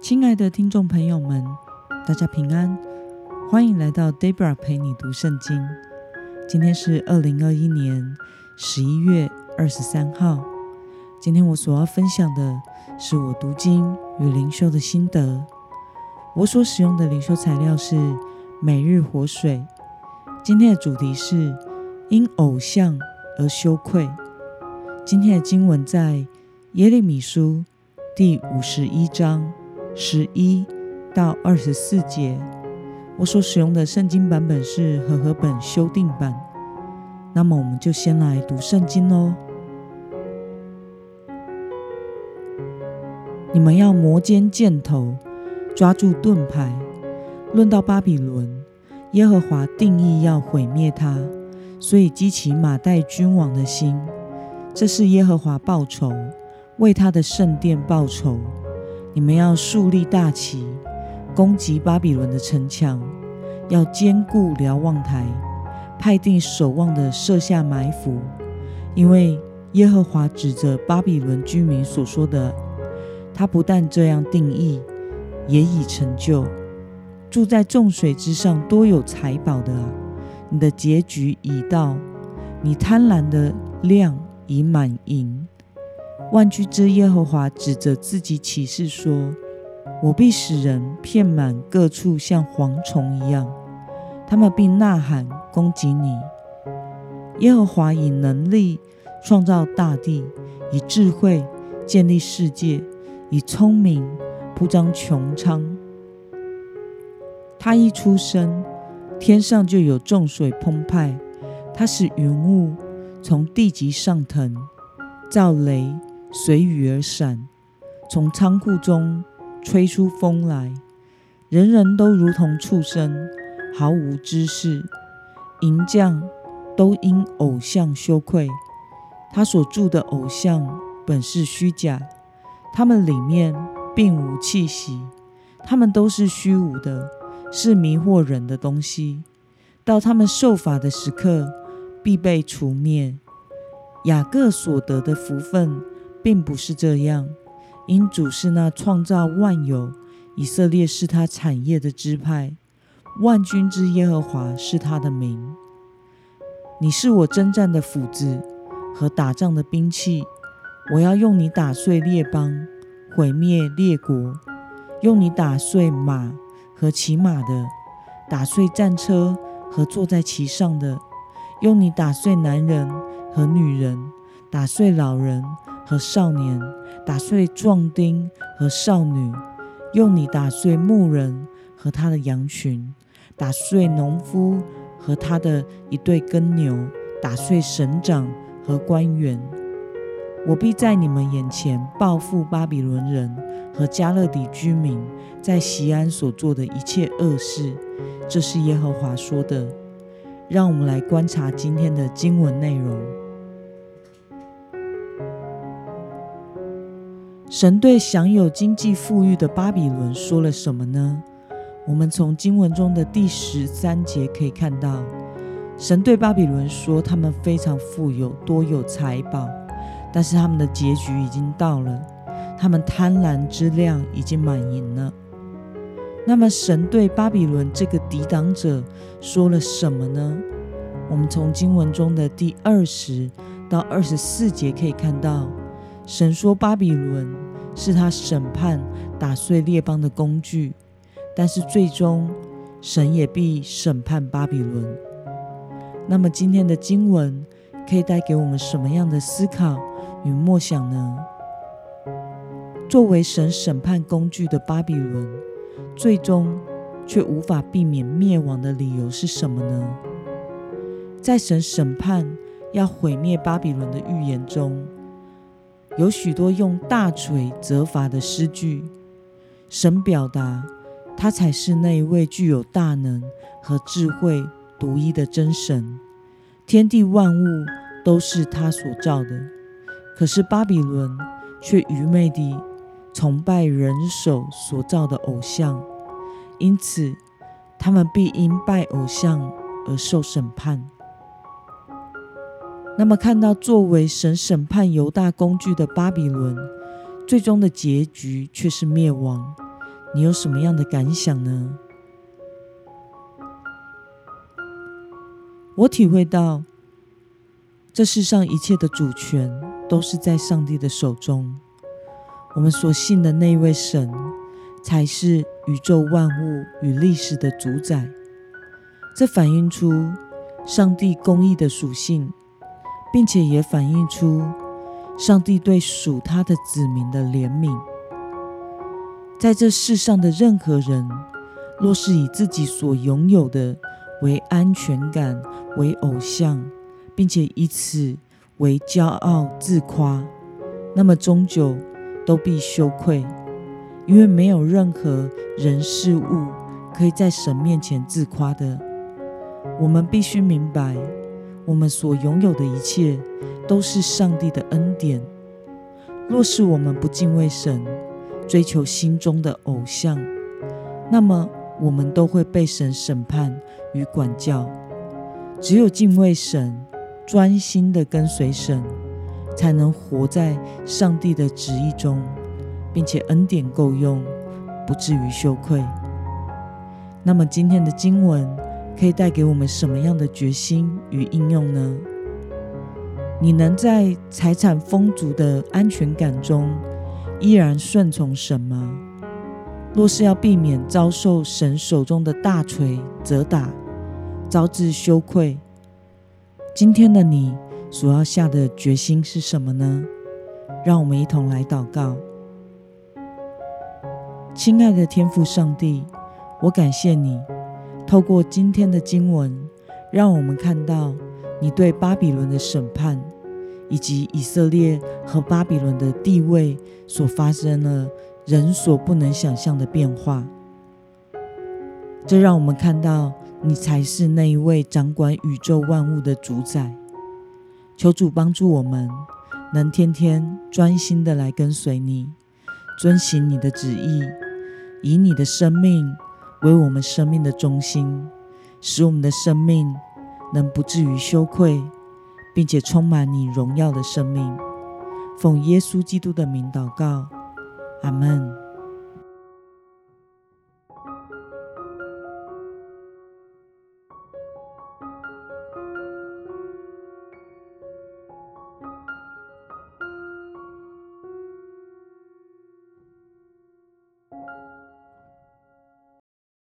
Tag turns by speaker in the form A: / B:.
A: 亲爱的听众朋友们，大家平安，欢迎来到 Debra 陪你读圣经。今天是二零二一年十一月二十三号。今天我所要分享的是我读经与灵修的心得。我所使用的灵修材料是每日活水。今天的主题是因偶像而羞愧。今天的经文在耶利米书第五十一章。十一到二十四节，我所使用的圣经版本是和合本修订版。那么，我们就先来读圣经喽。你们要磨尖箭头，抓住盾牌。论到巴比伦，耶和华定义要毁灭他，所以激起马代君王的心。这是耶和华报仇，为他的圣殿报仇。你们要树立大旗，攻击巴比伦的城墙；要坚固瞭望台，派定守望的设下埋伏。因为耶和华指着巴比伦居民所说的，他不但这样定义，也已成就。住在众水之上、多有财宝的，你的结局已到，你贪婪的量已满盈。万军之耶和华指着自己起誓说：“我必使人遍满各处，像蝗虫一样。他们并呐喊攻击你。耶和华以能力创造大地，以智慧建立世界，以聪明铺张穹苍。他一出生，天上就有众水澎湃；他使云雾从地极上腾，造雷。”随雨而闪，从仓库中吹出风来，人人都如同畜生，毫无知识。银匠都因偶像羞愧，他所铸的偶像本是虚假，他们里面并无气息，他们都是虚无的，是迷惑人的东西。到他们受罚的时刻，必被除灭。雅各所得的福分。并不是这样，因主是那创造万有，以色列是他产业的支派，万军之耶和华是他的名。你是我征战的斧子和打仗的兵器，我要用你打碎列邦，毁灭列国；用你打碎马和骑马的，打碎战车和坐在其上的；用你打碎男人和女人，打碎老人。和少年打碎壮丁和少女，用你打碎牧人和他的羊群，打碎农夫和他的一对耕牛，打碎省长和官员。我必在你们眼前报复巴比伦人和加勒底居民在西安所做的一切恶事。这是耶和华说的。让我们来观察今天的经文内容。神对享有经济富裕的巴比伦说了什么呢？我们从经文中的第十三节可以看到，神对巴比伦说，他们非常富有，多有财宝，但是他们的结局已经到了，他们贪婪之量已经满盈了。那么，神对巴比伦这个抵挡者说了什么呢？我们从经文中的第二十到二十四节可以看到。神说：“巴比伦是他审判、打碎列邦的工具，但是最终神也必审判巴比伦。”那么今天的经文可以带给我们什么样的思考与默想呢？作为神审判工具的巴比伦，最终却无法避免灭亡的理由是什么呢？在神审判要毁灭巴比伦的预言中。有许多用大锤责罚的诗句，神表达他才是那一位具有大能和智慧独一的真神，天地万物都是他所造的。可是巴比伦却愚昧地崇拜人手所造的偶像，因此他们必因拜偶像而受审判。那么，看到作为神审判犹大工具的巴比伦，最终的结局却是灭亡。你有什么样的感想呢？我体会到，这世上一切的主权都是在上帝的手中。我们所信的那位神，才是宇宙万物与历史的主宰。这反映出上帝公义的属性，并且也反映出上帝对属他的子民的怜悯。在这世上的任何人，若是以自己所拥有的为安全感、为偶像，并且以此为骄傲自夸，那么终究都必羞愧，因为没有任何人事物可以在神面前自夸的。我们必须明白，我们所拥有的一切都是上帝的恩典。若是我们不敬畏神，追求心中的偶像，那么我们都会被神审判与管教。只有敬畏神，专心的跟随神，才能活在上帝的旨意中，并且恩典够用，不至于羞愧。那么今天的经文可以带给我们什么样的决心与应用呢？你能在财产丰足的安全感中？依然顺从神吗？若是要避免遭受神手中的大锤责打，招致羞愧，今天的你所要下的决心是什么呢？让我们一同来祷告。亲爱的天父上帝，我感谢你，透过今天的经文，让我们看到你对巴比伦的审判。以及以色列和巴比伦的地位所发生了人所不能想象的变化，这让我们看到你才是那一位掌管宇宙万物的主宰。求主帮助我们，能天天专心的来跟随你，遵行你的旨意，以你的生命为我们生命的中心，使我们的生命能不至于羞愧。并且充满你荣耀的生命，奉耶稣基督的名祷告，阿门。